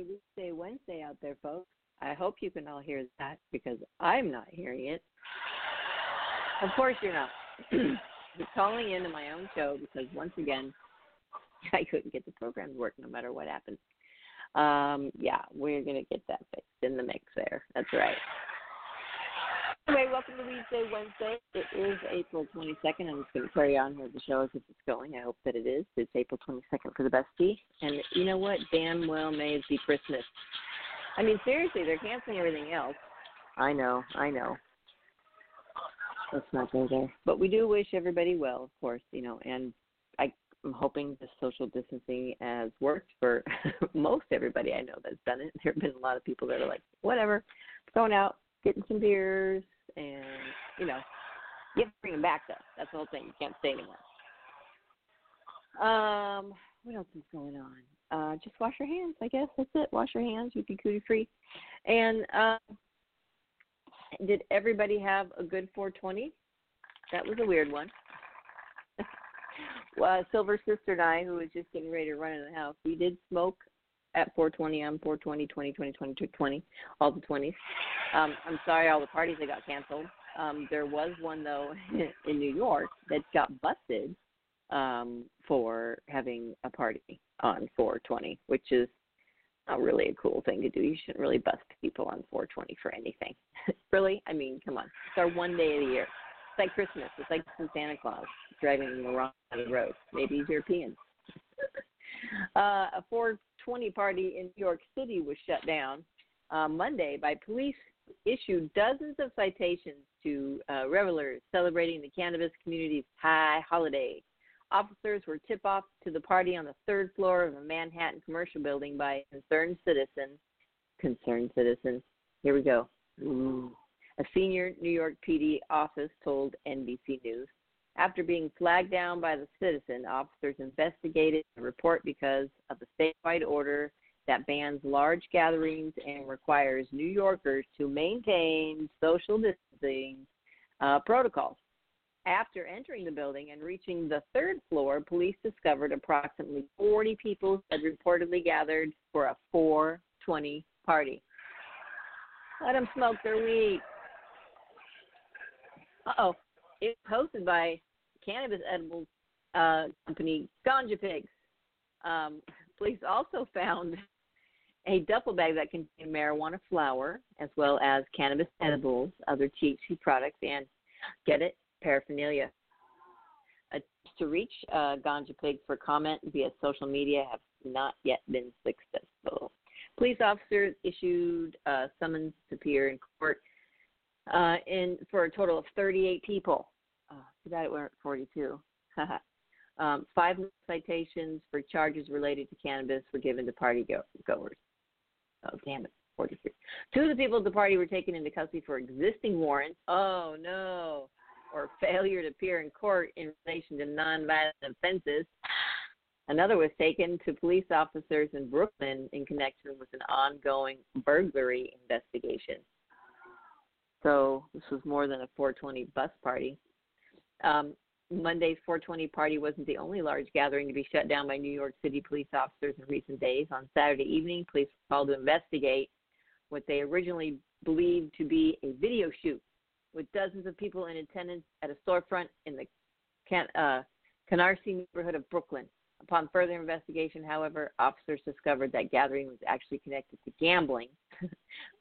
Welcome to Wednesday out there, folks. I hope you can all hear that because I'm not hearing it. Of course you're not. I'm calling into my own show because once again, I couldn't get the program to work no matter what happened. Um, yeah, we're gonna get that fixed in the mix there. That's right. Anyway, welcome to Weedsday Wednesday. It is April 22nd. I'm just going to carry on with the show as if it's going. I hope that it is. It's April 22nd for the bestie. And you know what? Damn well may it be Christmas. I mean, seriously, they're canceling everything else. I know, I know. Let's not go there. But we do wish everybody well, of course, you know, and I'm hoping the social distancing has worked for most everybody I know that's done it. There have been a lot of people that are like, whatever, going out, getting some beers, and, you know, you have to bring them back, though. That's the whole thing. You can't stay anymore. Um, what else is going on? Uh, just wash your hands, I guess. That's it. Wash your hands. You be cootie free. And um, did everybody have a good 420? That was a weird one. well, Silver Sister and I, who was just getting ready to run in the house, we did smoke at 420 on 420, 20, 20, 20, 20, all the 20s. Um, I'm sorry, all the parties that got canceled. Um, there was one though in New York that got busted um, for having a party on 420, which is not really a cool thing to do. You shouldn't really bust people on 420 for anything. really? I mean, come on. It's our one day of the year. It's like Christmas. It's like Santa Claus driving in the wrong road. Maybe he's European. uh, a 420 party in New York City was shut down uh, Monday by police issued dozens of citations to uh, revelers celebrating the cannabis community's high holiday. Officers were tipped off to the party on the third floor of a Manhattan commercial building by a concerned citizen. Concerned citizen. Here we go. Ooh. A senior New York PD office told NBC News. After being flagged down by the citizen, officers investigated the report because of the statewide order that bans large gatherings and requires New Yorkers to maintain social distancing uh, protocols. After entering the building and reaching the third floor, police discovered approximately 40 people had reportedly gathered for a 420 party. Let them smoke their weed. Uh oh. It was hosted by cannabis edibles uh, company Ganja Pigs. Um, police also found a duffel bag that contained marijuana flower, as well as cannabis edibles, other THC products, and get it, paraphernalia. Attempts to reach uh, Ganja Pigs for comment via social media have not yet been successful. Police officers issued uh, summons to appear in court uh, in for a total of 38 people. Uh, too bad it weren't 42. um, five citations for charges related to cannabis were given to party go- goers. Oh, damn it. 43. Two of the people at the party were taken into custody for existing warrants. Oh, no. Or failure to appear in court in relation to nonviolent offenses. Another was taken to police officers in Brooklyn in connection with an ongoing burglary investigation. So this was more than a 420 bus party. Um, Monday's 420 party wasn't the only large gathering to be shut down by New York City police officers in recent days. On Saturday evening, police were called to investigate what they originally believed to be a video shoot with dozens of people in attendance at a storefront in the Can- uh, Canarsie neighborhood of Brooklyn. Upon further investigation, however, officers discovered that gathering was actually connected to gambling.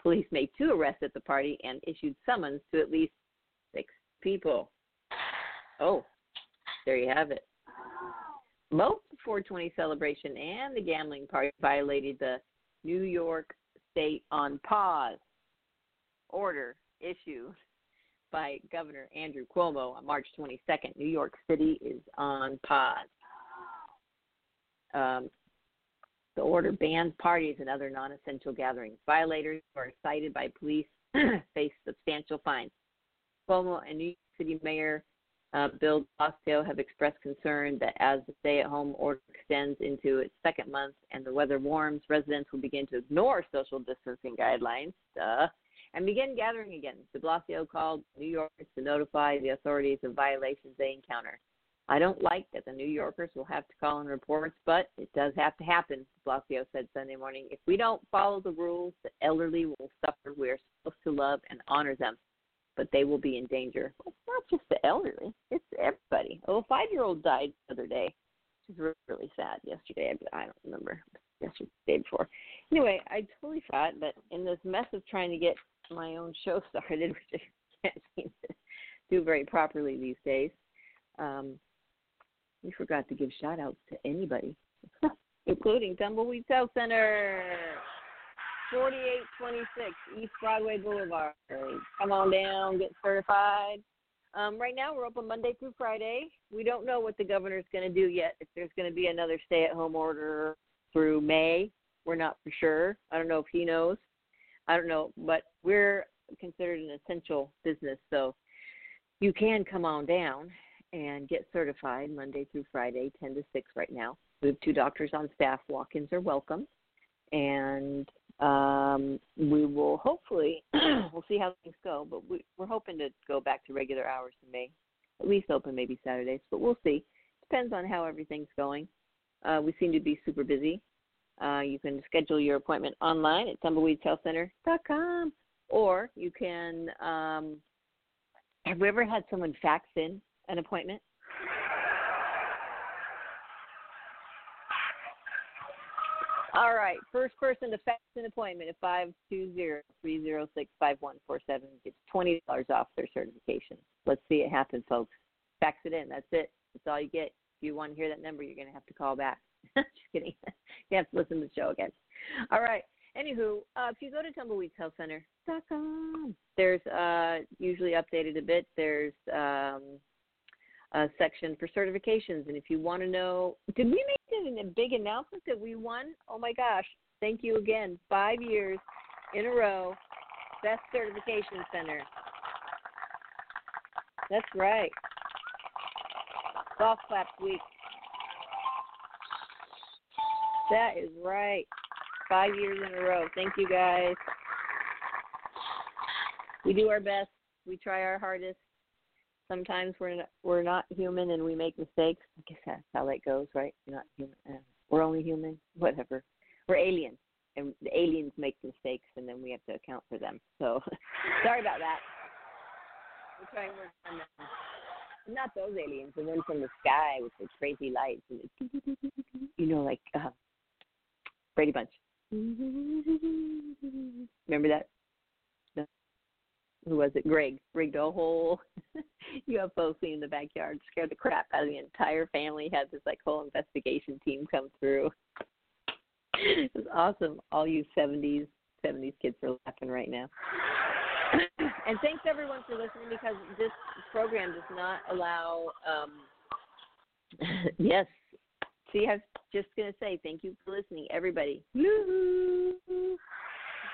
Police made two arrests at the party and issued summons to at least six people. Oh, there you have it. Both the 420 celebration and the gambling party violated the New York State on Pause order issued by Governor Andrew Cuomo on March 22nd. New York City is on pause. Um, the order bans parties and other non essential gatherings. Violators who are cited by police face substantial fines. Cuomo and New York City Mayor uh, Bill Blasio have expressed concern that as the stay at home order extends into its second month and the weather warms, residents will begin to ignore social distancing guidelines uh, and begin gathering again. De Blasio called New Yorkers to notify the authorities of violations they encounter. I don't like that the New Yorkers will have to call in reports, but it does have to happen, Blasio said Sunday morning. If we don't follow the rules, the elderly will suffer. We are supposed to love and honor them, but they will be in danger. Well, it's not just the elderly, it's everybody. Oh, a five year old died the other day, which is really, sad yesterday. I don't remember. Yesterday, the day before. Anyway, I totally forgot but in this mess of trying to get my own show started, which I can't seem to do very properly these days. Um, we forgot to give shout outs to anybody, including Tumbleweed Health Center, 4826 East Broadway Boulevard. Come on down, get certified. Um, right now, we're open Monday through Friday. We don't know what the governor's going to do yet. If there's going to be another stay at home order through May, we're not for sure. I don't know if he knows. I don't know, but we're considered an essential business, so you can come on down and get certified Monday through Friday, 10 to 6 right now. We have two doctors on staff. Walk ins are welcome. And um, we will hopefully, we'll see how things go, but we, we're hoping to go back to regular hours in May, at least open maybe Saturdays, but we'll see. Depends on how everything's going. Uh, we seem to be super busy. Uh, you can schedule your appointment online at tumbleweedshealthcenter.com, or you can. Um, have we ever had someone fax in an appointment? All right, first person to fax an appointment at 520-306-5147 gets $20 off their certification. Let's see it happen, folks. Fax it in. That's it. That's all you get. If you want to hear that number, you're going to have to call back. Just kidding. you have to listen to the show again. All right. Anywho, uh, if you go to tumbleweedshealthcenter.com, there's uh, usually updated a bit. There's um, uh, section for certifications. And if you want to know, did we make it a big announcement that we won? Oh my gosh. Thank you again. Five years in a row, Best Certification Center. That's right. Golf clap week. That is right. Five years in a row. Thank you guys. We do our best. We try our hardest sometimes we're not, we're not human and we make mistakes. I guess that's how that goes, right? We're not human. Uh, we're only human. Whatever. We're aliens, and the aliens make mistakes, and then we have to account for them. So sorry about that. We're trying to work on that. Not those aliens, the ones from the sky with the crazy lights and the, you know, like uh, Brady Bunch. Remember that? Who was it? Greg rigged a whole UFO scene in the backyard, scared the crap out of the entire family. Had this like whole investigation team come through. it was awesome. All you seventies seventies kids are laughing right now. and thanks everyone for listening because this program does not allow. um Yes, see, I was just gonna say thank you for listening, everybody.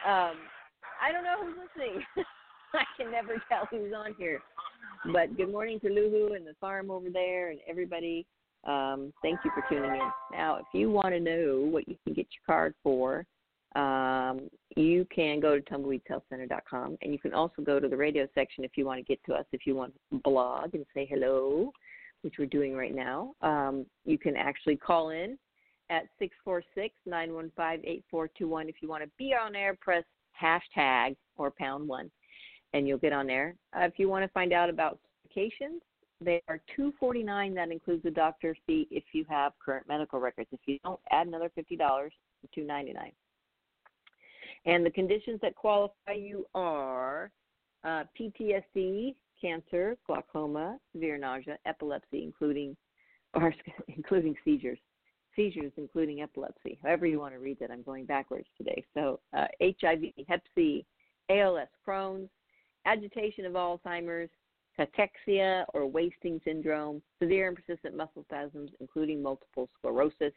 Um, I don't know who's listening. I can never tell who's on here. But good morning to Luhu and the farm over there and everybody. Um, thank you for tuning in. Now, if you want to know what you can get your card for, um, you can go to tumbleweedshealthcenter.com and you can also go to the radio section if you want to get to us, if you want to blog and say hello, which we're doing right now. Um, you can actually call in at 646 915 8421. If you want to be on air, press hashtag or pound one and you'll get on there. Uh, if you want to find out about certifications, they are 249 that includes the doctor fee if you have current medical records if you don't add another $50 to 299 and the conditions that qualify you are uh, PTSD, cancer, glaucoma, severe nausea, epilepsy, including or including seizures, seizures including epilepsy. However you want to read that, I'm going backwards today. So uh, HIV, Hep C, ALS, Crohn's, agitation of Alzheimer's, cachexia or wasting syndrome, severe and persistent muscle spasms, including multiple sclerosis.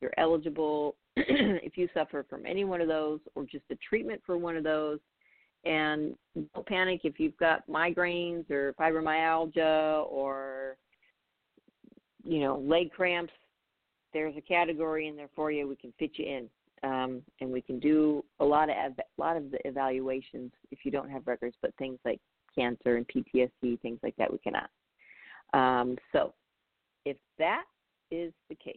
You're eligible if you suffer from any one of those or just a treatment for one of those. And don't panic if you've got migraines or fibromyalgia or you know leg cramps. There's a category in there for you. We can fit you in, um, and we can do a lot of a lot of the evaluations if you don't have records. But things like cancer and PTSD, things like that, we cannot. Um, so, if that is the case,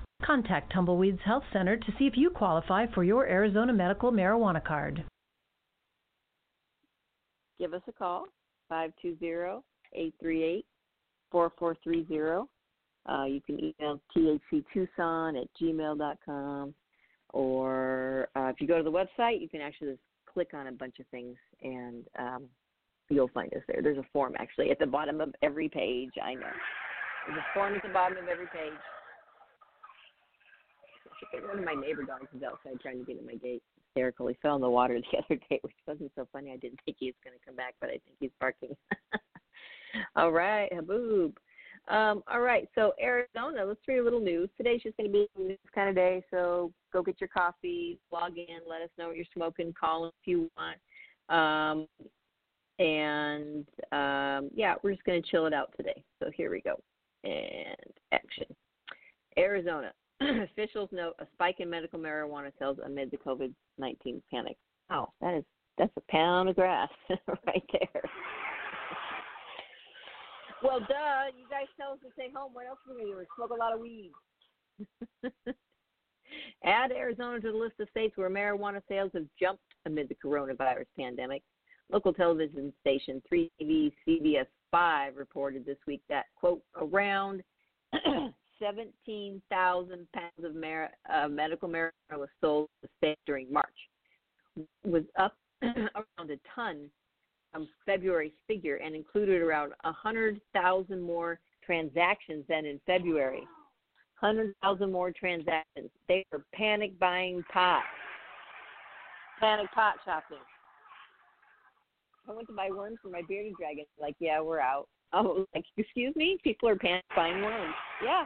Contact Tumbleweeds Health Center to see if you qualify for your Arizona medical marijuana card. Give us a call, 520-838-4430. Uh, you can email thctucson at gmail.com. Or uh, if you go to the website, you can actually just click on a bunch of things and um, you'll find us there. There's a form actually at the bottom of every page. I know. There's a form at the bottom of every page. One of my neighbor dogs is outside trying to get in my gate. Hysterical. He fell in the water the other day, which wasn't so funny. I didn't think he was going to come back, but I think he's barking. all right, Haboob. Um, all right, so Arizona, let's read a little news. Today's just going to be news kind of day, so go get your coffee, log in, let us know what you're smoking, call if you want. Um, and um, yeah, we're just going to chill it out today. So here we go. And action. Arizona. Officials note a spike in medical marijuana sales amid the COVID 19 panic. Wow, that is that's a pound of grass right there. well, duh, you guys tell us to stay home. What else are we gonna do? Smoke a lot of weed. Add Arizona to the list of states where marijuana sales have jumped amid the coronavirus pandemic. Local television station 3TV CBS 5 reported this week that, quote, around 17,000 pounds of mar- uh, medical marijuana was sold to the state during March, was up around a ton from February's figure and included around 100,000 more transactions than in February. 100,000 more transactions. They were panic buying pot. Panic pot shopping. I went to buy worms for my bearded dragon. Like, yeah, we're out. Oh, like, excuse me? People are panic buying worms. Yeah,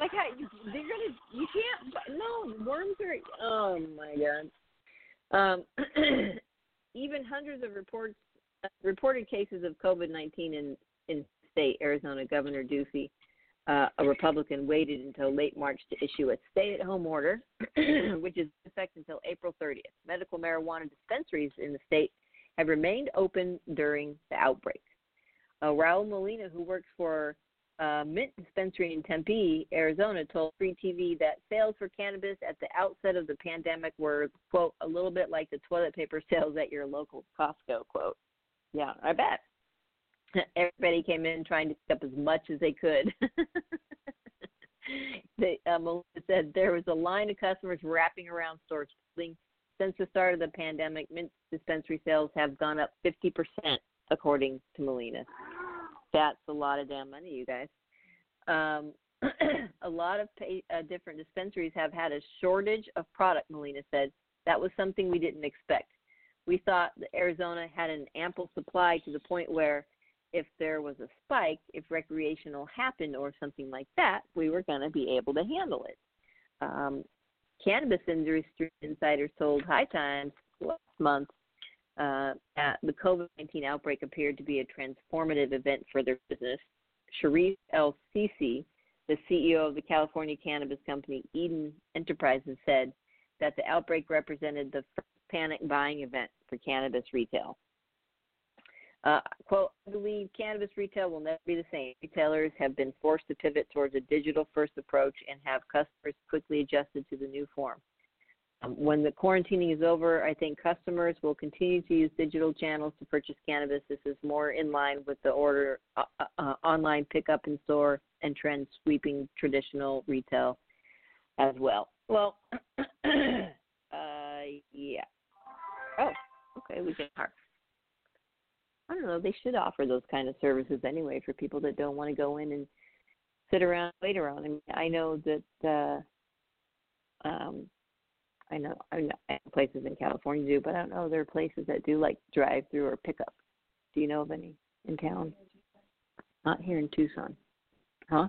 like how you, they're gonna you can't no worms are oh my god. Um even hundreds of reports reported cases of covid nineteen in in state arizona governor ducey uh, a republican waited until late march to issue a stay at home order which is in effect until april 30th medical marijuana dispensaries in the state have remained open during the outbreak. Uh, raul molina who works for uh, Mint Dispensary in Tempe, Arizona, told 3TV that sales for cannabis at the outset of the pandemic were, quote, a little bit like the toilet paper sales at your local Costco, quote. Yeah, I bet. Everybody came in trying to pick up as much as they could. they, uh, Melissa said there was a line of customers wrapping around stores. Since the start of the pandemic, Mint dispensary sales have gone up 50%, according to Molina. That's a lot of damn money, you guys. Um, a lot of pay, uh, different dispensaries have had a shortage of product, Molina said. That was something we didn't expect. We thought that Arizona had an ample supply to the point where if there was a spike, if recreational happened or something like that, we were going to be able to handle it. Um, cannabis industry insiders told High Times last month uh, the COVID 19 outbreak appeared to be a transformative event for their business. Sharif El Sisi, the CEO of the California cannabis company Eden Enterprises, said that the outbreak represented the first panic buying event for cannabis retail. Uh, quote, I believe cannabis retail will never be the same. Retailers have been forced to pivot towards a digital first approach and have customers quickly adjusted to the new form. Um, when the quarantining is over, I think customers will continue to use digital channels to purchase cannabis. This is more in line with the order uh, uh, uh online pickup in store and trends sweeping traditional retail as well. Well, uh, yeah. Oh, okay, we can hark. I don't know. They should offer those kind of services anyway for people that don't want to go in and sit around wait around. I mean, I know that uh, um, I know I know places in California do, but I don't know there are places that do like drive through or pickup. Do you know of any in town? Not here in Tucson, huh?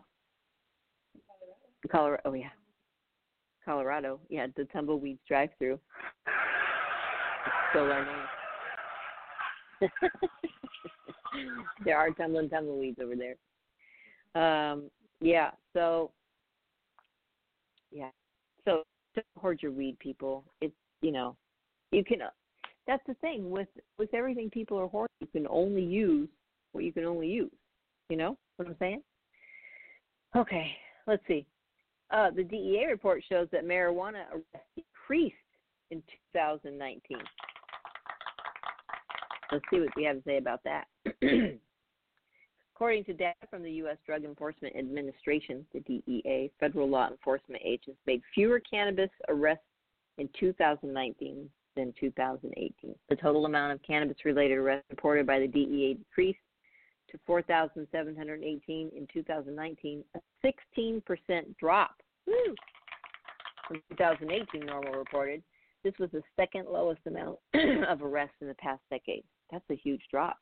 Colorado. Oh yeah, Colorado. Yeah, the tumbleweeds drive through. Still name. there are tumbling tumbleweeds over there. Um, yeah, so yeah, don't hoard your weed, people. It's you know, you can. Uh, that's the thing with with everything people are hoarding. You can only use what you can only use. You know what I'm saying? Okay, let's see. Uh, the DEA report shows that marijuana arrests decreased in 2019. Let's see what we have to say about that. According to data from the U.S. Drug Enforcement Administration, the DEA, federal law enforcement agents made fewer cannabis arrests in 2019 than 2018. The total amount of cannabis related arrests reported by the DEA decreased to 4,718 in 2019, a 16% drop Woo! from 2018 NORML reported. This was the second lowest amount of arrests in the past decade. That's a huge drop.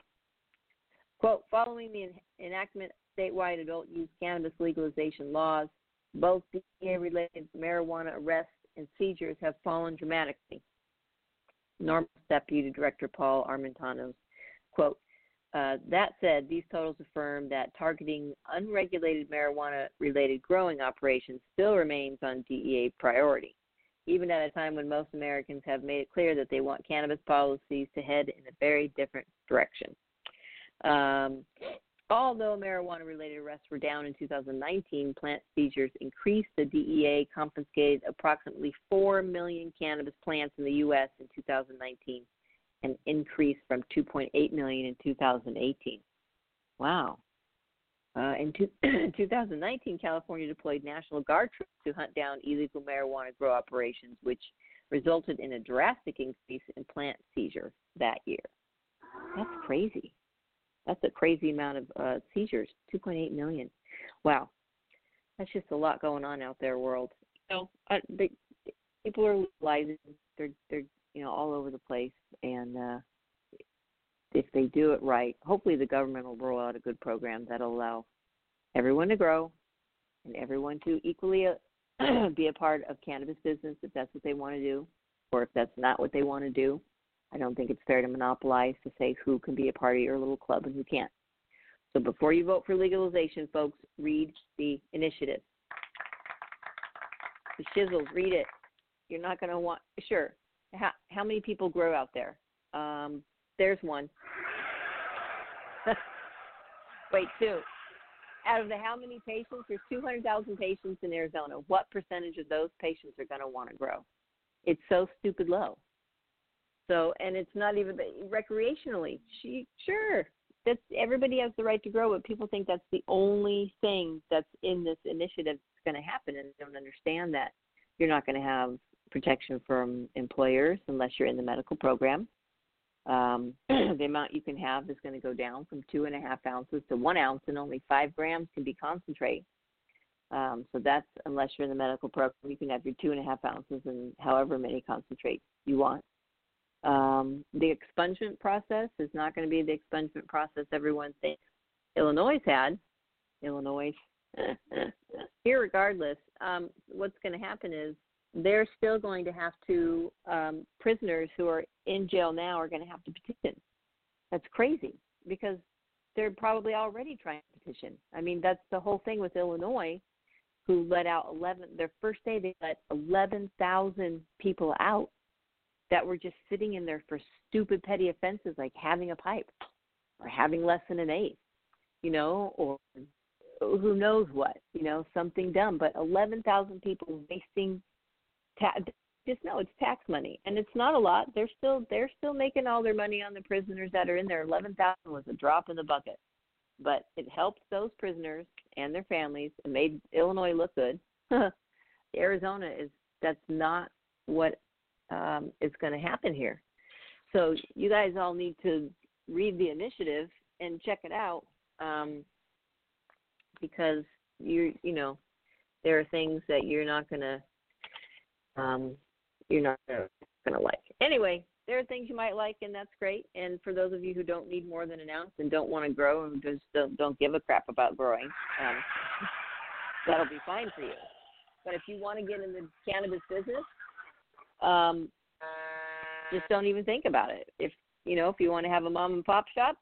Quote, following the enactment of statewide adult use cannabis legalization laws, both DEA related marijuana arrests and seizures have fallen dramatically. NORML's Deputy Director Paul Armentano, quote, uh, that said, these totals affirm that targeting unregulated marijuana related growing operations still remains on DEA priority even at a time when most Americans have made it clear that they want cannabis policies to head in a very different direction. Um, although marijuana related arrests were down in 2019, plant seizures increased. The DEA confiscated approximately 4 million cannabis plants in the U.S. in 2019, an increase from 2.8 million in 2018. Wow. Uh, in two, 2019, California deployed National Guard troops to hunt down illegal marijuana grow operations, which resulted in a drastic increase in plant seizure that year. That's crazy. That's a crazy amount of uh, seizures. 2.8 million. Wow, that's just a lot going on out there, world. Know, uh, they, people are legalizing. They're they're you know all over the place, and uh, if they do it right, hopefully the government will roll out a good program that'll allow everyone to grow and everyone to equally uh, be a part of cannabis business if that's what they want to do, or if that's not what they want to do. I don't think it's fair to monopolize to say who can be a part of your little club and who can't. So before you vote for legalization, folks, read the initiative. The shizzles, read it. You're not going to want, sure. How, how many people grow out there? Um, there's one. Wait, two. Out of the how many patients? There's 200,000 patients in Arizona. What percentage of those patients are going to want to grow? It's so stupid low. So, and it's not even recreationally. She sure that's everybody has the right to grow, but people think that's the only thing that's in this initiative that's going to happen, and don't understand that you're not going to have protection from employers unless you're in the medical program um, the amount you can have is going to go down from two and a half ounces to one ounce, and only five grams can be concentrate. Um, so that's unless you're in the medical program, you can have your two and a half ounces and however many concentrates you want. Um, the expungement process is not going to be the expungement process everyone thinks Illinois had. Illinois, regardless, um, what's going to happen is they're still going to have to um, prisoners who are in jail now are going to have to petition. That's crazy because they're probably already trying to petition. I mean, that's the whole thing with Illinois, who let out 11. Their first day, they let 11,000 people out that were just sitting in there for stupid petty offenses like having a pipe or having less than an eighth, you know, or who knows what, you know, something dumb. But 11,000 people wasting ta- just know it's tax money and it's not a lot. They're still they're still making all their money on the prisoners that are in there. 11,000 was a drop in the bucket. But it helped those prisoners and their families. And made Illinois look good. Arizona is that's not what um, is going to happen here so you guys all need to read the initiative and check it out um, because you you know there are things that you're not going to um, you're not going to like. Anyway, there are things you might like, and that's great. And for those of you who don't need more than an ounce and don't want to grow and just don't, don't give a crap about growing, um, that'll be fine for you. But if you want to get in the cannabis business, um, just don't even think about it. If you know, if you want to have a mom and pop shop,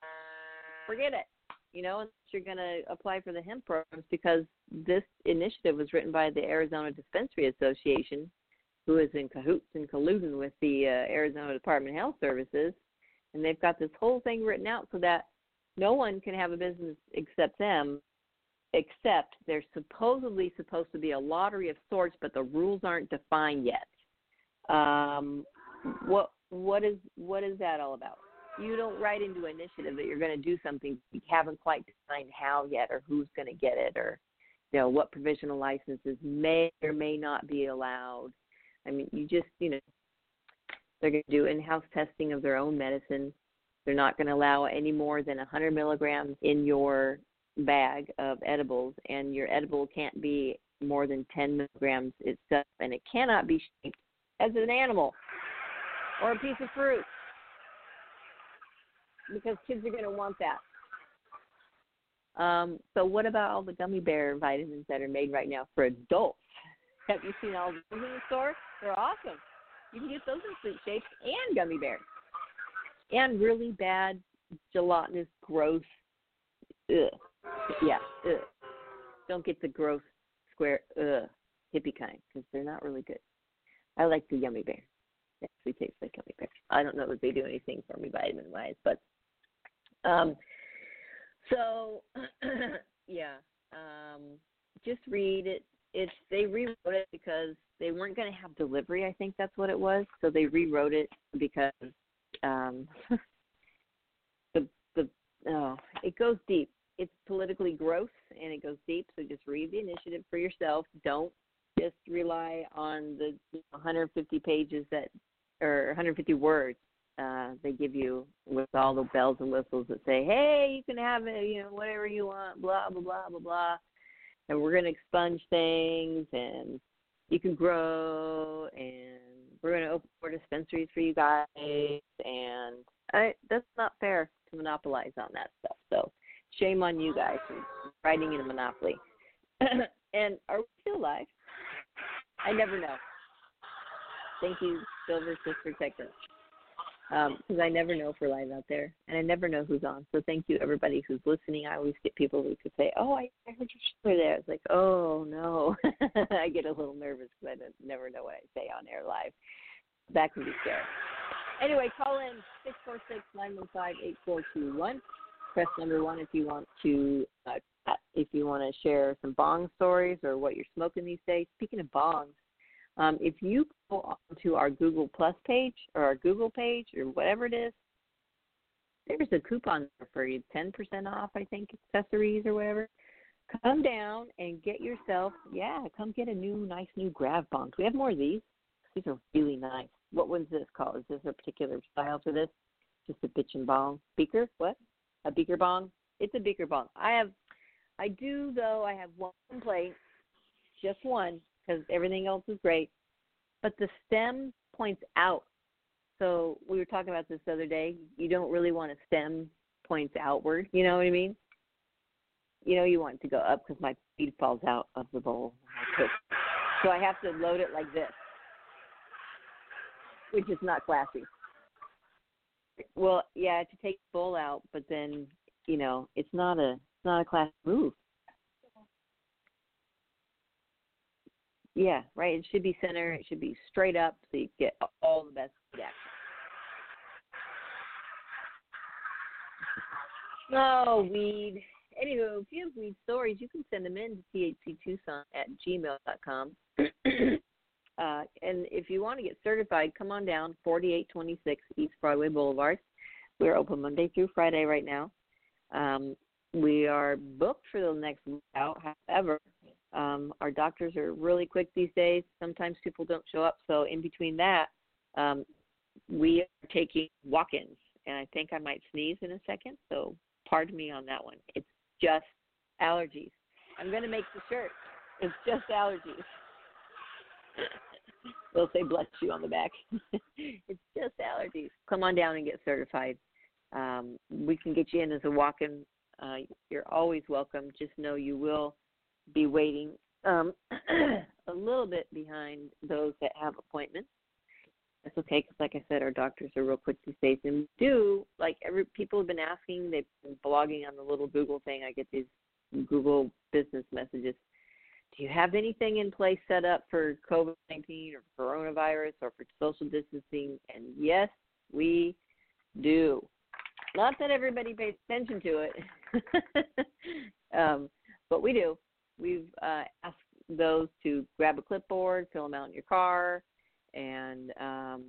forget it. You know, unless you're going to apply for the hemp programs because this initiative was written by the Arizona Dispensary Association who is in cahoots and colluding with the uh, Arizona Department of Health Services, and they've got this whole thing written out so that no one can have a business except them, except there's supposedly supposed to be a lottery of sorts, but the rules aren't defined yet. Um, what what is what is that all about? You don't write into initiative that you're going to do something you haven't quite defined how yet, or who's going to get it, or you know what provisional licenses may or may not be allowed I mean, you just, you know, they're going to do in-house testing of their own medicine. They're not going to allow any more than 100 milligrams in your bag of edibles, and your edible can't be more than 10 milligrams itself, and it cannot be shaped as an animal or a piece of fruit because kids are going to want that. Um, so, what about all the gummy bear vitamins that are made right now for adults? Have you seen all those in the store? They're awesome. You can get those in sweet shapes and gummy bears. And really bad, gelatinous, gross. Ugh. Yeah. Ugh. Don't get the gross, square, ugh, hippie kind because they're not really good. I like the yummy bear. They actually taste like gummy bears. I don't know if they do anything for me vitamin wise, but um, so yeah, um, just read it, it's they rewrote it because they weren't going to have delivery. I think that's what it was. So they rewrote it because um, the the oh, it goes deep. It's politically gross and it goes deep. So just read the initiative for yourself. Don't just rely on the 150 pages that or 150 words uh, they give you with all the bells and whistles that say, "Hey, you can have it, you know, whatever you want." Blah blah blah blah blah. And we're going to expunge things and you can grow and we're going to open more dispensaries for you guys and I, that's not fair to monopolize on that stuff. So shame on you guys for writing in a monopoly. And are we still live i never know thank you silver sister texas because um, I never know if we're live out there, and I never know who's on. So thank you everybody who's listening. I always get people who could say, "Oh, I, I heard your show there." It's like, "Oh no," I get a little nervous because I never know what I say on air live. That can be scary. Anyway, call in six four six nine one five eight four two one. Press number one if you want to uh, if you want to share some bong stories or what you're smoking these days. Speaking of bongs, um, if you go to our Google Plus page or our Google page or whatever it is, there's a coupon for you, 10% off, I think, accessories or whatever. Come down and get yourself, yeah, come get a new, nice new grab bongs. We have more of these. These are really nice. What one's this called? Is this a particular style for this? Just a bitch and bong speaker? What? A beaker bong? It's a beaker bong. I have, I do though. I have one plate just one because everything else is great. But the stem points out. So we were talking about this the other day. You don't really want a stem points outward. You know what I mean? You know, you want it to go up because my feed falls out of the bowl. So I have to load it like this, which is not classy. Well, yeah, to take the bowl out, but then you know, it's not a it's not a class move. Yeah, right. It should be center. It should be straight up, so you get all the best action. Oh, weed. Anywho, if you have weed stories, you can send them in to thctucson at gmail.com. uh, and if you want to get certified, come on down, 4826 East Broadway Boulevard. We're open Monday through Friday right now. Um, we are booked for the next week out. However, um, our doctors are really quick these days. Sometimes people don't show up. So in between that, um, we are taking walk-ins, and I think I might sneeze in a second. So pardon me on that one. It's just allergies. I'm going to make the shirt. It's just allergies. They'll say bless you on the back. it's just allergies. Come on down and get certified. Um, we can get you in as a walk-in. Uh, you're always welcome. Just know you will be waiting um, a little bit behind those that have appointments. That's okay, because like I said, our doctors are real quick these days, and we do like every people have been asking. They've been blogging on the little Google thing. I get these Google business messages. Do you have anything in place set up for COVID nineteen or coronavirus or for social distancing? And yes, we do. Not that everybody pays attention to it, um, but we do. We've uh, asked those to grab a clipboard, fill them out in your car, and um,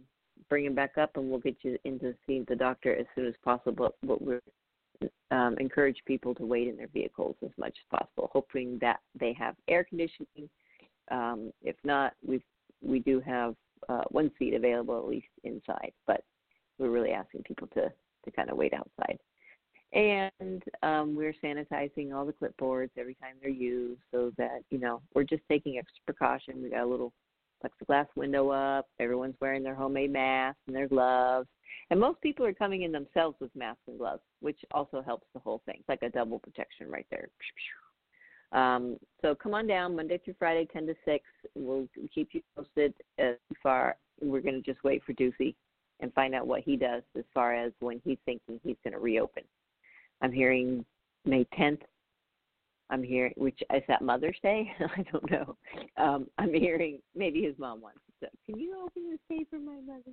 bring them back up, and we'll get you into see the doctor as soon as possible. But we um, encourage people to wait in their vehicles as much as possible, hoping that they have air conditioning. Um, if not, we we do have uh, one seat available at least inside, but we're really asking people to to kind of wait outside. And um, we're sanitizing all the clipboards every time they're used so that, you know, we're just taking extra precaution. We got a little plexiglass window up. Everyone's wearing their homemade masks and their gloves. And most people are coming in themselves with masks and gloves, which also helps the whole thing. It's like a double protection right there. Um, so come on down Monday through Friday, 10 to 6. We'll keep you posted as far. We're going to just wait for Ducey and find out what he does as far as when he's thinking he's going to reopen. I'm hearing May 10th. I'm hearing, which is that Mother's Day? I don't know. Um, I'm hearing maybe his mom wants to. Can you open this for my mother?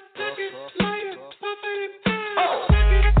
Oh. oh, oh.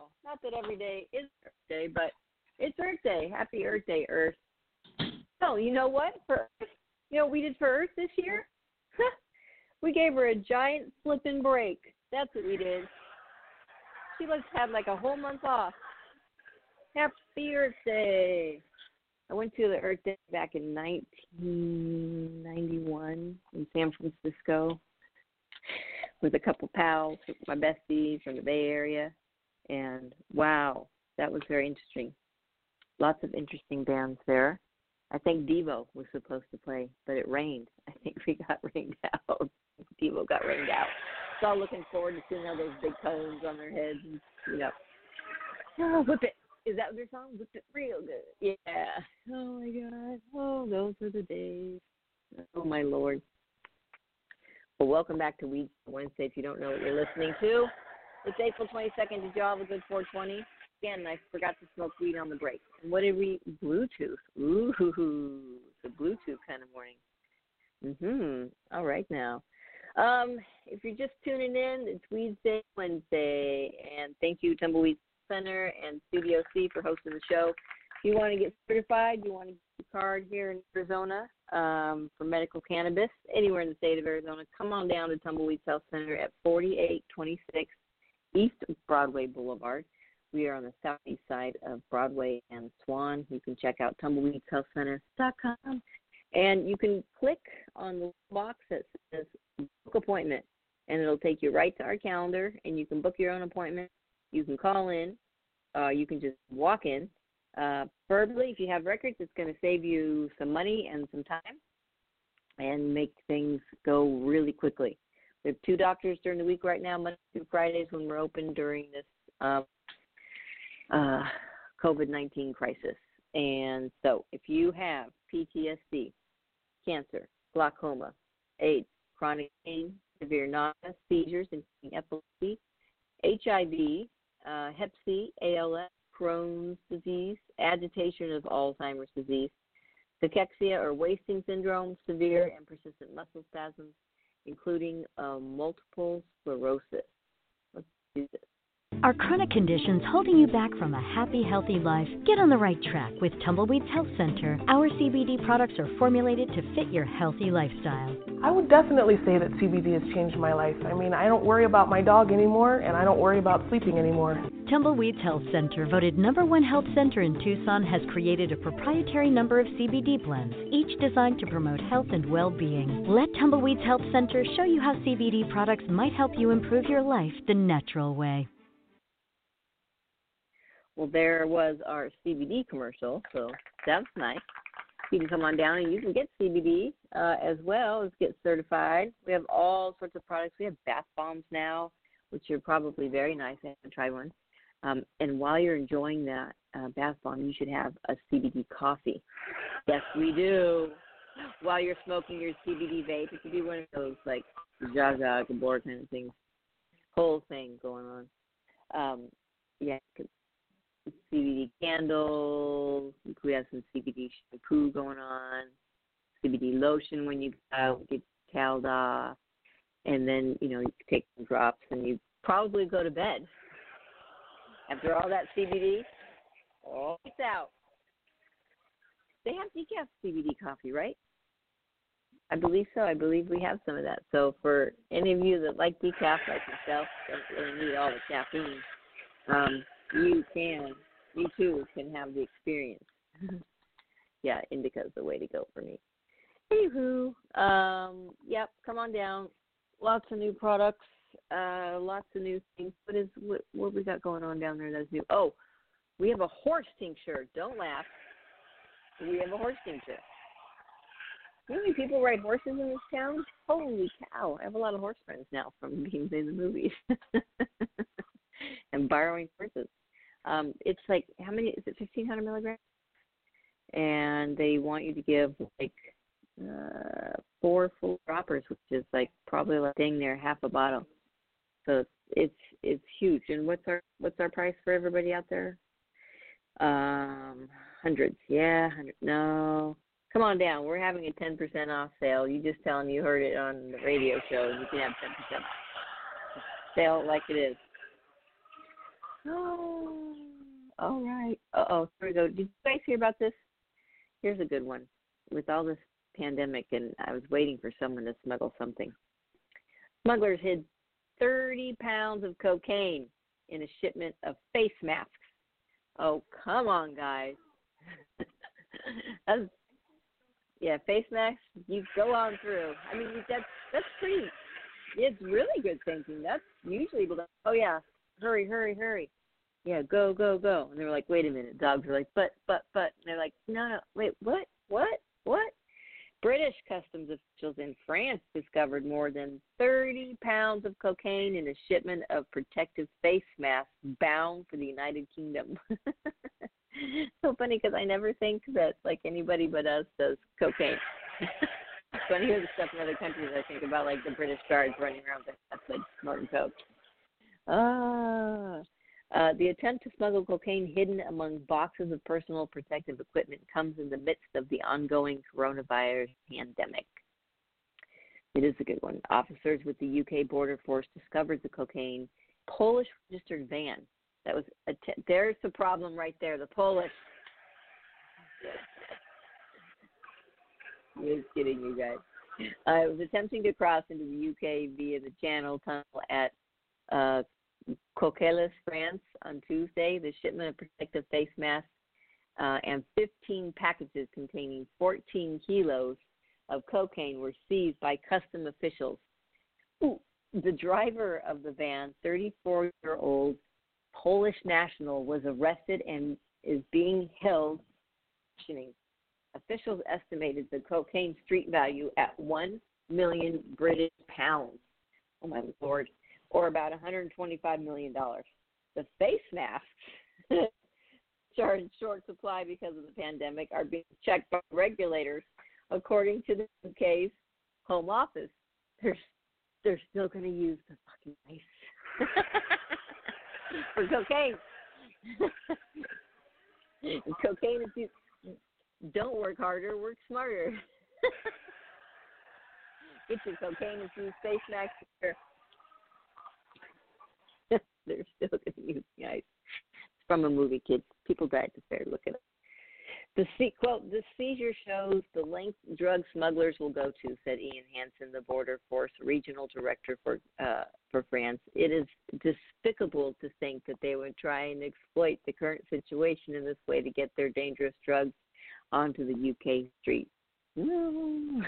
not that every day is Earth Day, but it's Earth Day. Happy Earth Day, Earth. Oh, you know what? For you know what we did for Earth this year? we gave her a giant flipping break. That's what we did. She must have like a whole month off. Happy Earth Day. I went to the Earth Day back in 1991 in San Francisco with a couple pals, my besties from the Bay Area, and wow, that was very interesting. Lots of interesting bands there. I think Devo was supposed to play, but it rained. I think we got rained out. Devo got rained out. So I'm looking forward to seeing all those big cones on their heads. And, you know, oh, whip it. Is that their song? Whip it real good. Yeah. Oh my God. Oh, those are the days. Oh my Lord. Well, welcome back to Weedsday Wednesday. If you don't know what you're listening to, it's April 22nd. Did you all have a good 420? Again, I forgot to smoke weed on the break. And what did we? Bluetooth. Ooh, a Bluetooth kind of morning. Mhm. All right now. Um, if you're just tuning in, it's Weedsday Wednesday, and thank you Tumbleweed Center and Studio C for hosting the show. If you want to get certified, you want to get a card here in Arizona um, for medical cannabis anywhere in the state of Arizona, come on down to Tumbleweed Health Center at 4826 East Broadway Boulevard. We are on the southeast side of Broadway and Swan. You can check out tumbleweedshealthcenter.com and you can click on the box that says book appointment and it'll take you right to our calendar and you can book your own appointment. You can call in, uh, you can just walk in. Uh, verbally, if you have records, it's going to save you some money and some time and make things go really quickly. We have two doctors during the week right now, Monday through Fridays when we're open during this um, uh, COVID 19 crisis. And so if you have PTSD, cancer, glaucoma, AIDS, chronic pain, severe nausea, seizures, including epilepsy, HIV, uh, Hep C, ALS, Crohn's disease, agitation of Alzheimer's disease, cachexia or wasting syndrome, severe and persistent muscle spasms, including uh, multiple sclerosis. Let's do this. Are chronic conditions holding you back from a happy, healthy life? Get on the right track with Tumbleweeds Health Center. Our CBD products are formulated to fit your healthy lifestyle. I would definitely say that CBD has changed my life. I mean, I don't worry about my dog anymore, and I don't worry about sleeping anymore. Tumbleweeds Health Center, voted number one health center in Tucson, has created a proprietary number of CBD blends, each designed to promote health and well being. Let Tumbleweeds Health Center show you how CBD products might help you improve your life the natural way. Well, there was our CBD commercial, so that's nice. You can come on down and you can get CBD uh, as well as get certified. We have all sorts of products. We have bath bombs now, which are probably very nice. I haven't tried one. Um, and while you're enjoying that uh, bath bomb, you should have a CBD coffee. Yes, we do. While you're smoking your CBD vape, it could be one of those like Zsa Zsa, Gabor kind of things. Whole thing going on. Um, yeah, CBD candles. We have some CBD shampoo going on. CBD lotion when you go get toweled off, and then you know you take some drops and you probably go to bed. After all that CBD, oh, it's out. They have decaf CBD coffee, right? I believe so. I believe we have some of that. So for any of you that like decaf, like myself, don't really need all the caffeine. Um, you can, you too can have the experience. yeah, indica's the way to go for me. Anywho, um, yep, come on down. Lots of new products, uh, lots of new things. What is what, what we got going on down there that's new? Oh, we have a horse tincture. Don't laugh. We have a horse tincture. You many people ride horses in this town? Holy cow! I have a lot of horse friends now from being in the movies and borrowing horses. Um, it's like how many? Is it fifteen hundred milligrams? And they want you to give like uh, four full droppers, which is like probably like dang near half a bottle. So it's it's huge. And what's our what's our price for everybody out there? Um, hundreds. Yeah, hundred. No, come on down. We're having a ten percent off sale. You just tell them you heard it on the radio show, you can have ten percent off. sale like it is. Oh, all right. Uh oh, here we go. Did you guys hear about this? Here's a good one. With all this pandemic, and I was waiting for someone to smuggle something. Smugglers hid 30 pounds of cocaine in a shipment of face masks. Oh, come on, guys. yeah, face masks. You go on through. I mean, that's that's pretty. It's really good thinking. That's usually. Oh yeah, hurry, hurry, hurry. Yeah, go, go, go. And they were like, wait a minute. Dogs are like, but, but, but. And they're like, no, no, wait, what, what, what? British customs officials in France discovered more than 30 pounds of cocaine in a shipment of protective face masks bound for the United Kingdom. so funny because I never think that like anybody but us does cocaine. when I hear the stuff in other countries, I think about like the British guards running around with that's like snorting coke. Ah. Uh, the attempt to smuggle cocaine hidden among boxes of personal protective equipment comes in the midst of the ongoing coronavirus pandemic. It is a good one. Officers with the UK border force discovered the cocaine Polish registered van. That was a t- there's the problem right there. The Polish. Just kidding, you guys. I was attempting to cross into the UK via the Channel Tunnel at uh, Coquelles, France, on Tuesday. The shipment of protective face masks uh, and 15 packages containing 14 kilos of cocaine were seized by custom officials. Ooh, the driver of the van, 34 year old Polish national, was arrested and is being held. Officials estimated the cocaine street value at 1 million British pounds. Oh my lord or about $125 million. The face masks, which are in short supply because of the pandemic, are being checked by regulators. According to the UK's Home Office, they're, they're still going to use the fucking face for cocaine. cocaine is don't work harder, work smarter. Get your cocaine infused face masks They're still going to use the ice. It's from a movie, kids. People died to fair. Look at it. The se- quote, the seizure shows the length drug smugglers will go to, said Ian Hansen, the Border Force Regional Director for uh, for France. It is despicable to think that they would try and exploit the current situation in this way to get their dangerous drugs onto the UK streets. No.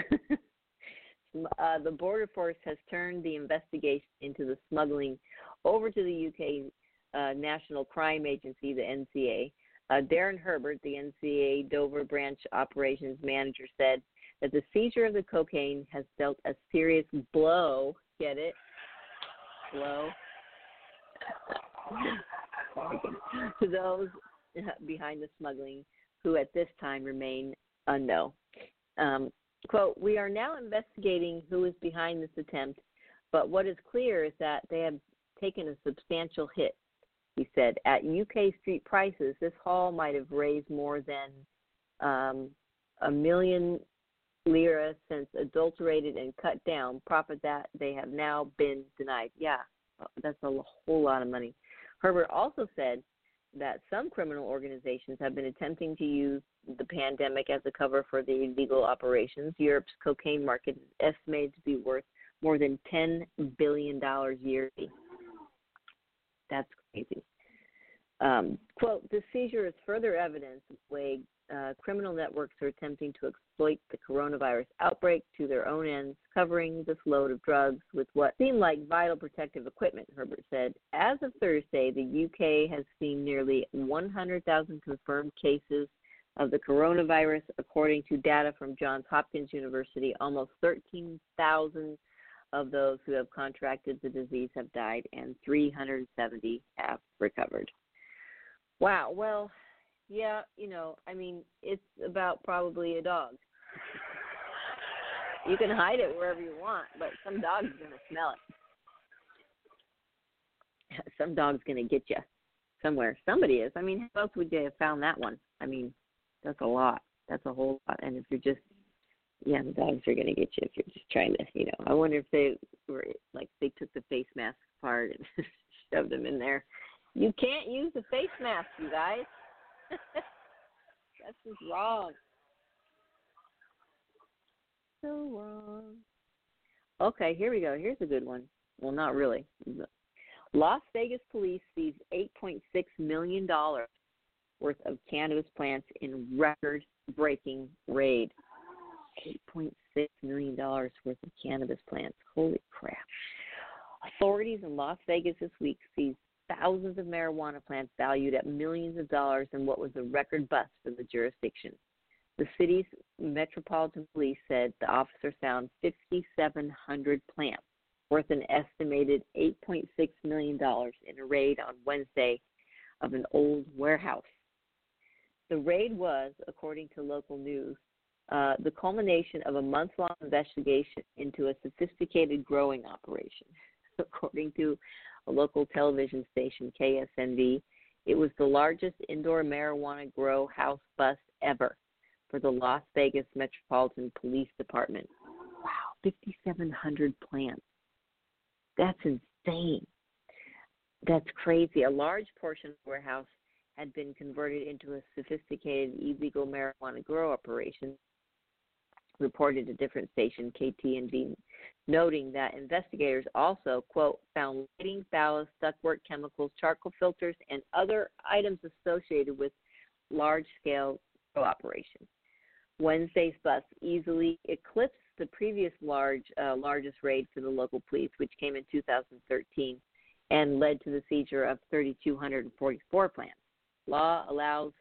Uh, the Border Force has turned the investigation into the smuggling over to the UK uh, National Crime Agency, the NCA. Uh, Darren Herbert, the NCA Dover branch operations manager, said that the seizure of the cocaine has dealt a serious blow. Get it? Blow. to those behind the smuggling who at this time remain unknown. Um, quote, we are now investigating who is behind this attempt, but what is clear is that they have taken a substantial hit. He said, at UK street prices, this haul might have raised more than um, a million lira since adulterated and cut down, profit that they have now been denied. Yeah, that's a whole lot of money. Herbert also said that some criminal organizations have been attempting to use the pandemic as a cover for the illegal operations. Europe's cocaine market is estimated to be worth more than $10 billion yearly. That's crazy. Um, quote, the seizure is further evidence of the way uh, criminal networks are attempting to exploit the coronavirus outbreak to their own ends, covering this load of drugs with what seemed like vital protective equipment, Herbert said. As of Thursday, the UK has seen nearly 100,000 confirmed cases of the coronavirus, according to data from Johns Hopkins University. Almost 13,000 of those who have contracted the disease have died, and 370 have recovered. Wow. Well, yeah, you know, I mean, it's about probably a dog. You can hide it wherever you want, but some dog's gonna smell it. Some dog's gonna get you somewhere. Somebody is. I mean, how else would you have found that one? I mean, that's a lot. That's a whole lot. And if you're just, yeah, the dogs are gonna get you if you're just trying to, you know. I wonder if they were like they took the face mask apart and shoved them in there. You can't use the face mask, you guys. That's just wrong. So wrong. Okay, here we go. Here's a good one. Well, not really. Las Vegas police seized $8.6 million worth of cannabis plants in record breaking raid. $8.6 million worth of cannabis plants. Holy crap. Authorities in Las Vegas this week seized thousands of marijuana plants valued at millions of dollars in what was a record bust for the jurisdiction. The city's Metropolitan Police said the officer found 5,700 plants worth an estimated $8.6 million in a raid on Wednesday of an old warehouse. The raid was, according to local news, uh, the culmination of a month long investigation into a sophisticated growing operation. According to a local television station, KSNV. It was the largest indoor marijuana grow house bust ever for the Las Vegas Metropolitan Police Department. Wow, 5,700 plants. That's insane. That's crazy. A large portion of the warehouse had been converted into a sophisticated illegal marijuana grow operation reported a different station, KTNV, noting that investigators also, quote, found lighting, ballast, ductwork chemicals, charcoal filters, and other items associated with large scale grow operations. Wednesday's bust easily eclipsed the previous large, uh, largest raid for the local police, which came in 2013 and led to the seizure of 3,244 plants. Law allows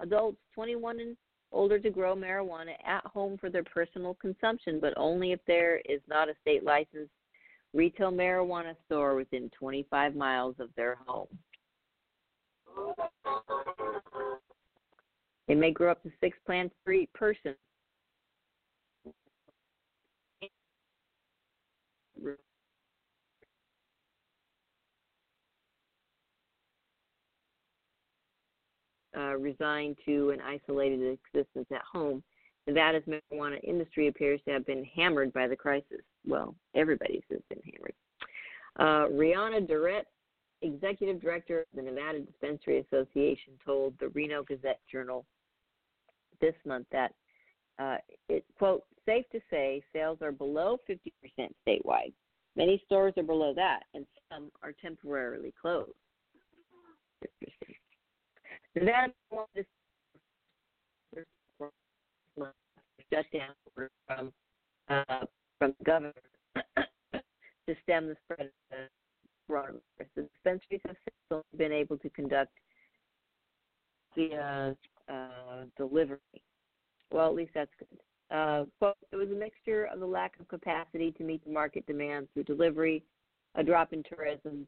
adults 21 and older to grow marijuana at home for their personal consumption, but only if there is not a state licensed retail marijuana store within 25 miles of their home. They may grow up to six plants per person. Uh, resigned to an isolated existence at home, Nevada's marijuana industry appears to have been hammered by the crisis. Well, everybody's has been hammered. Uh, Riana Durrett executive director of the Nevada Dispensary Association told the Reno Gazette Journal this month that uh, it quote safe to say sales are below 50% statewide. Many stores are below that, and some are temporarily closed. Interesting. Nevada wanted to shut down from uh, from the governor to stem the spread of the coronavirus. The dispensaries have still been able to conduct the uh, uh, delivery. Well, at least that's good. Uh, quote, it was a mixture of the lack of capacity to meet the market demand through delivery, a drop in tourism,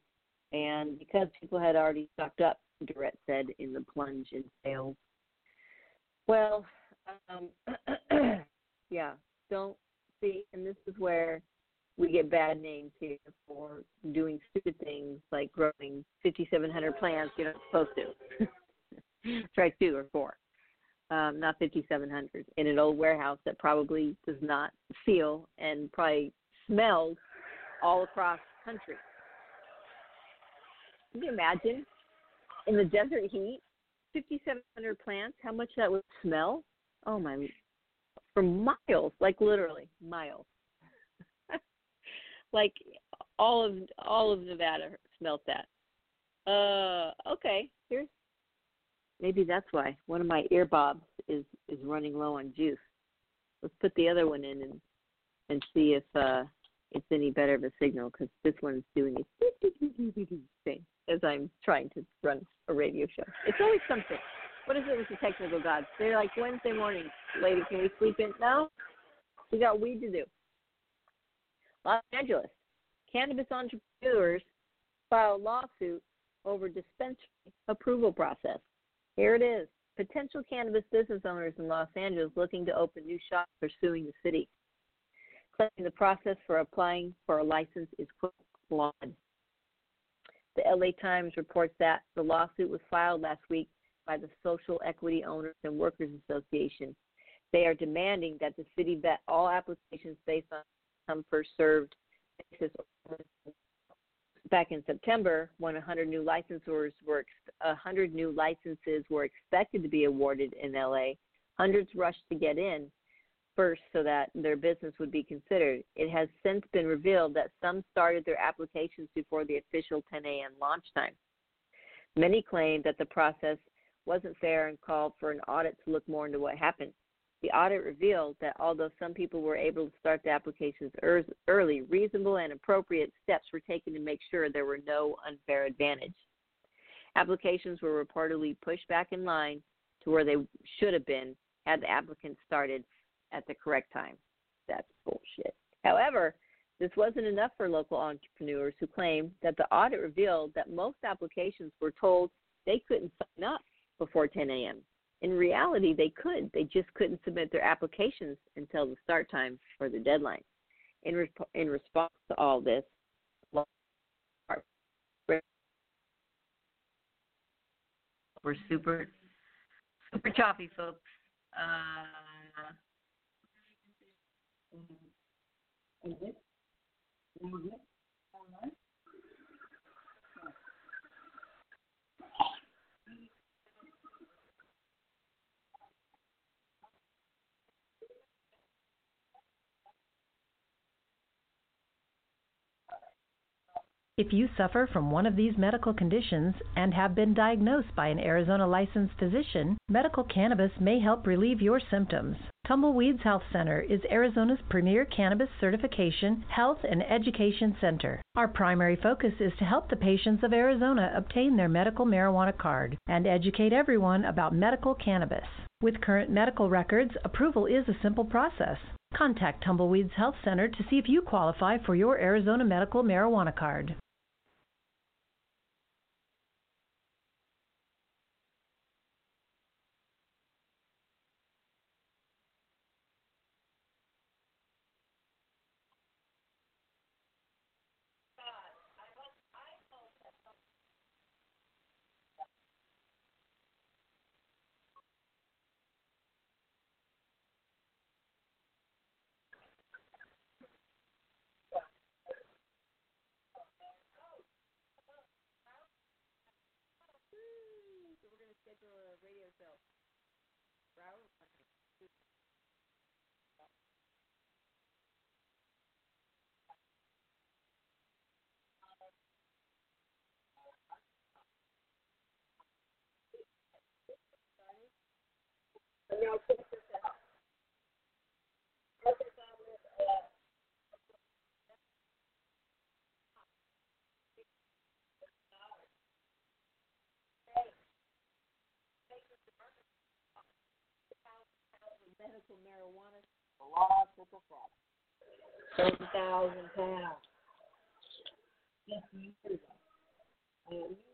and because people had already stocked up, Durrett said in the plunge in sales. Well, um, yeah, don't see, and this is where we get bad names here for doing stupid things like growing 5,700 plants you're not supposed to. Try two or four, um, not 5,700, in an old warehouse that probably does not seal and probably smells all across the country. Can you imagine in the desert heat, 5,700 plants, how much that would smell? Oh my, for miles, like literally miles. like all of all of Nevada smelt that. Uh, okay, here's maybe that's why one of my earbobs is is running low on juice. Let's put the other one in and and see if uh it's any better of a signal because this one's doing a thing as I'm trying to run a radio show. It's always something. What is it with the technical gods? They're like Wednesday morning, lady. Can we sleep in? No, we got weed to do. Los Angeles, cannabis entrepreneurs file lawsuit over dispensary approval process. Here it is. Potential cannabis business owners in Los Angeles looking to open new shops are suing the city, claiming the process for applying for a license is flawed. The LA Times reports that the lawsuit was filed last week by the Social Equity Owners and Workers Association. They are demanding that the city vet all applications based on come first served basis. Back in September, when 100 new licensors were 100 new licenses were expected to be awarded in LA, hundreds rushed to get in first so that their business would be considered. It has since been revealed that some started their applications before the official 10 a.m. launch time. Many claimed that the process wasn't fair and called for an audit to look more into what happened. The audit revealed that although some people were able to start the applications early, reasonable and appropriate steps were taken to make sure there were no unfair advantage. Applications were reportedly pushed back in line to where they should have been had the applicants started at the correct time. That's bullshit. However, this wasn't enough for local entrepreneurs who claimed that the audit revealed that most applications were told they couldn't sign up before 10 a.m. In reality, they could. They just couldn't submit their applications until the start time or the deadline. In, in response to all this, we're super, super choppy, folks. Uh, If you suffer from one of these medical conditions and have been diagnosed by an Arizona licensed physician, medical cannabis may help relieve your symptoms. Tumbleweeds Health Center is Arizona's premier cannabis certification, health, and education center. Our primary focus is to help the patients of Arizona obtain their medical marijuana card and educate everyone about medical cannabis. With current medical records, approval is a simple process. Contact Tumbleweeds Health Center to see if you qualify for your Arizona medical marijuana card. Medical marijuana lost with effect. Thirty thousand pounds. Just years ago. I